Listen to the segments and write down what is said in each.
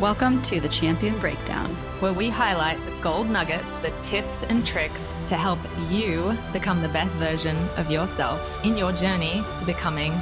Welcome to the Champion Breakdown, where we highlight the gold nuggets, the tips and tricks to help you become the best version of yourself in your journey to becoming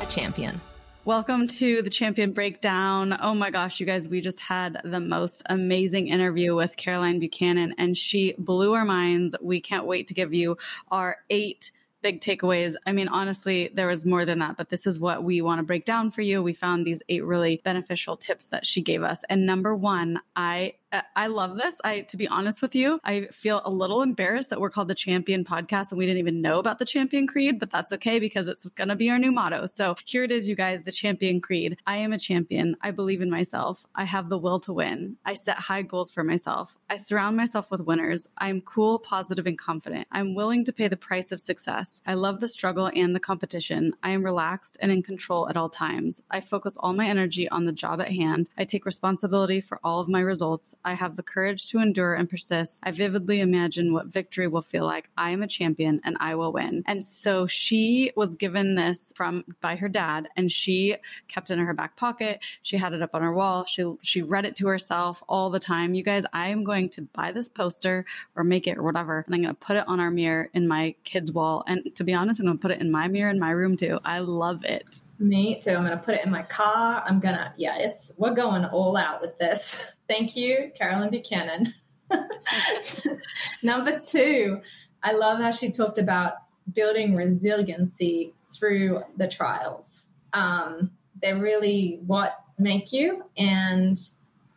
a champion. Welcome to the Champion Breakdown. Oh my gosh, you guys, we just had the most amazing interview with Caroline Buchanan, and she blew our minds. We can't wait to give you our eight big takeaways. I mean, honestly, there was more than that, but this is what we want to break down for you. We found these eight really beneficial tips that she gave us. And number one, I Uh, I love this. I, to be honest with you, I feel a little embarrassed that we're called the Champion Podcast and we didn't even know about the Champion Creed, but that's okay because it's going to be our new motto. So here it is, you guys, the Champion Creed. I am a champion. I believe in myself. I have the will to win. I set high goals for myself. I surround myself with winners. I am cool, positive, and confident. I'm willing to pay the price of success. I love the struggle and the competition. I am relaxed and in control at all times. I focus all my energy on the job at hand. I take responsibility for all of my results. I have the courage to endure and persist. I vividly imagine what victory will feel like. I am a champion and I will win. And so she was given this from by her dad and she kept it in her back pocket. She had it up on her wall. She she read it to herself all the time. You guys, I am going to buy this poster or make it or whatever and I'm going to put it on our mirror in my kids' wall and to be honest, I'm going to put it in my mirror in my room too. I love it. Me too. I'm going to put it in my car. I'm going to, yeah, it's, we're going all out with this. Thank you, Carolyn Buchanan. Number two, I love how she talked about building resiliency through the trials. Um, they're really what make you. And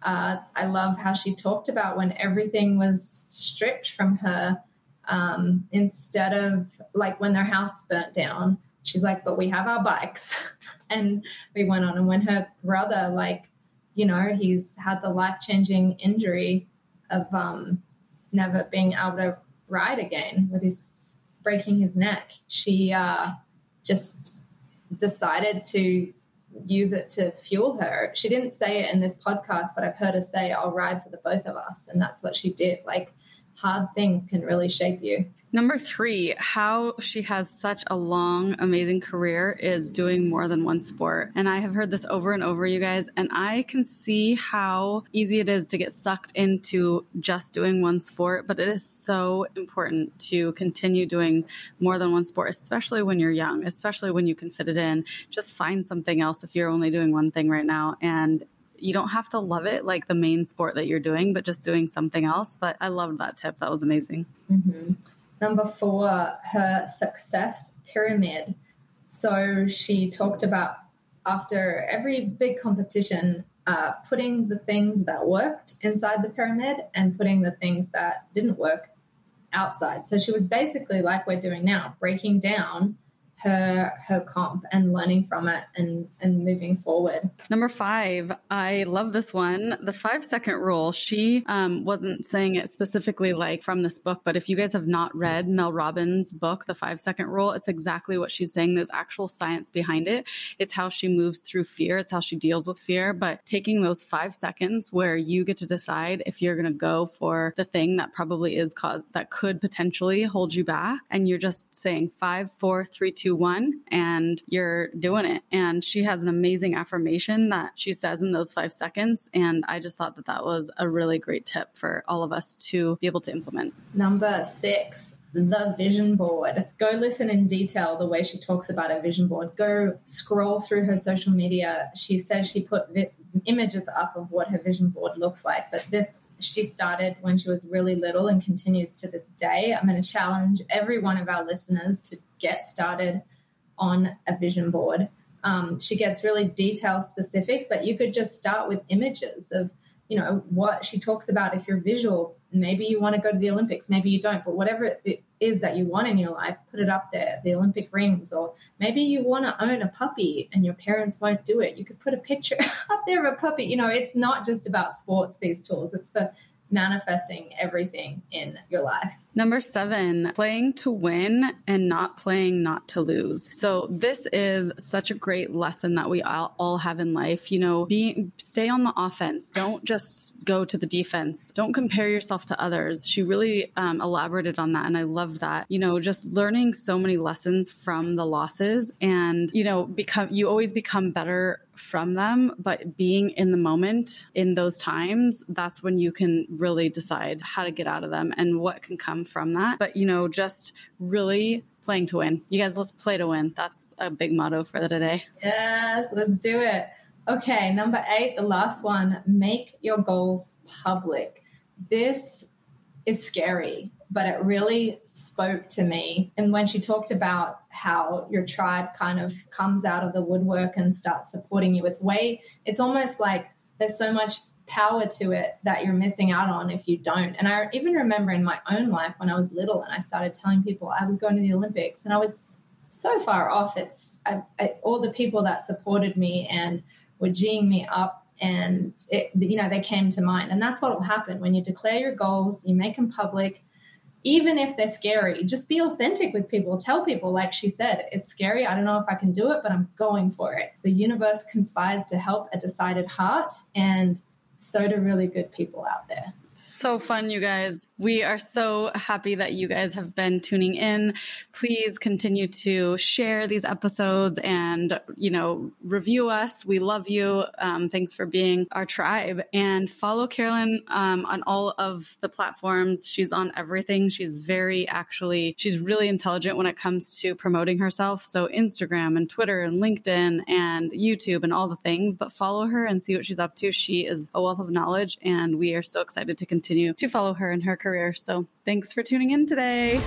uh, I love how she talked about when everything was stripped from her, um, instead of like when their house burnt down, she's like, but we have our bikes. and we went on. And when her brother, like, you know, he's had the life changing injury of um, never being able to ride again with his breaking his neck, she uh, just decided to use it to fuel her. She didn't say it in this podcast, but I've heard her say, I'll ride for the both of us. And that's what she did. Like, hard things can really shape you. Number three, how she has such a long, amazing career is doing more than one sport. And I have heard this over and over, you guys, and I can see how easy it is to get sucked into just doing one sport, but it is so important to continue doing more than one sport, especially when you're young, especially when you can fit it in. Just find something else if you're only doing one thing right now. And you don't have to love it like the main sport that you're doing, but just doing something else. But I loved that tip. That was amazing. Mm-hmm. Number four, her success pyramid. So she talked about after every big competition, uh, putting the things that worked inside the pyramid and putting the things that didn't work outside. So she was basically like we're doing now, breaking down her her comp and learning from it and and moving forward. Number five, I love this one. The five second rule. She um, wasn't saying it specifically like from this book, but if you guys have not read Mel Robbins' book, The Five Second Rule, it's exactly what she's saying. There's actual science behind it. It's how she moves through fear. It's how she deals with fear. But taking those five seconds where you get to decide if you're going to go for the thing that probably is cause that could potentially hold you back, and you're just saying five, four, three, two one, and you're doing it. And she has an amazing affirmation that she says in those five seconds. And I just thought that that was a really great tip for all of us to be able to implement. Number six, the vision board. Go listen in detail the way she talks about a vision board. Go scroll through her social media. She says she put vi- images up of what her vision board looks like, but this she started when she was really little and continues to this day. I'm going to challenge every one of our listeners to get started on a vision board. Um, she gets really detail specific, but you could just start with images of, you know, what she talks about. If you're visual, maybe you want to go to the Olympics, maybe you don't, but whatever it is that you want in your life, put it up there, the Olympic rings, or maybe you want to own a puppy and your parents won't do it. You could put a picture up there of a puppy. You know, it's not just about sports, these tools, it's for manifesting everything in your life. Number seven, playing to win and not playing not to lose. So this is such a great lesson that we all, all have in life. You know, be stay on the offense. Don't just go to the defense. Don't compare yourself to others. She really um, elaborated on that, and I love that. You know, just learning so many lessons from the losses, and you know, become you always become better from them, but being in the moment in those times, that's when you can really decide how to get out of them and what can come from that. But, you know, just really playing to win. You guys, let's play to win. That's a big motto for the day. Yes, let's do it. Okay, number eight, the last one make your goals public. This is scary, but it really spoke to me. And when she talked about how your tribe kind of comes out of the woodwork and starts supporting you, it's way, it's almost like there's so much power to it that you're missing out on if you don't. And I even remember in my own life when I was little and I started telling people I was going to the Olympics and I was so far off. It's I, I, all the people that supported me and were geeing me up and it, you know they came to mind. And that's what will happen when you declare your goals you make them public. Even if they're scary just be authentic with people. Tell people like she said it's scary. I don't know if i can do it but i'm going for it. The universe conspires to help a decided heart and so do really good people out there so fun, you guys. We are so happy that you guys have been tuning in. Please continue to share these episodes and, you know, review us. We love you. Um, thanks for being our tribe and follow Carolyn um, on all of the platforms. She's on everything. She's very actually, she's really intelligent when it comes to promoting herself. So Instagram and Twitter and LinkedIn and YouTube and all the things, but follow her and see what she's up to. She is a wealth of knowledge and we are so excited to continue to follow her in her career. So thanks for tuning in today.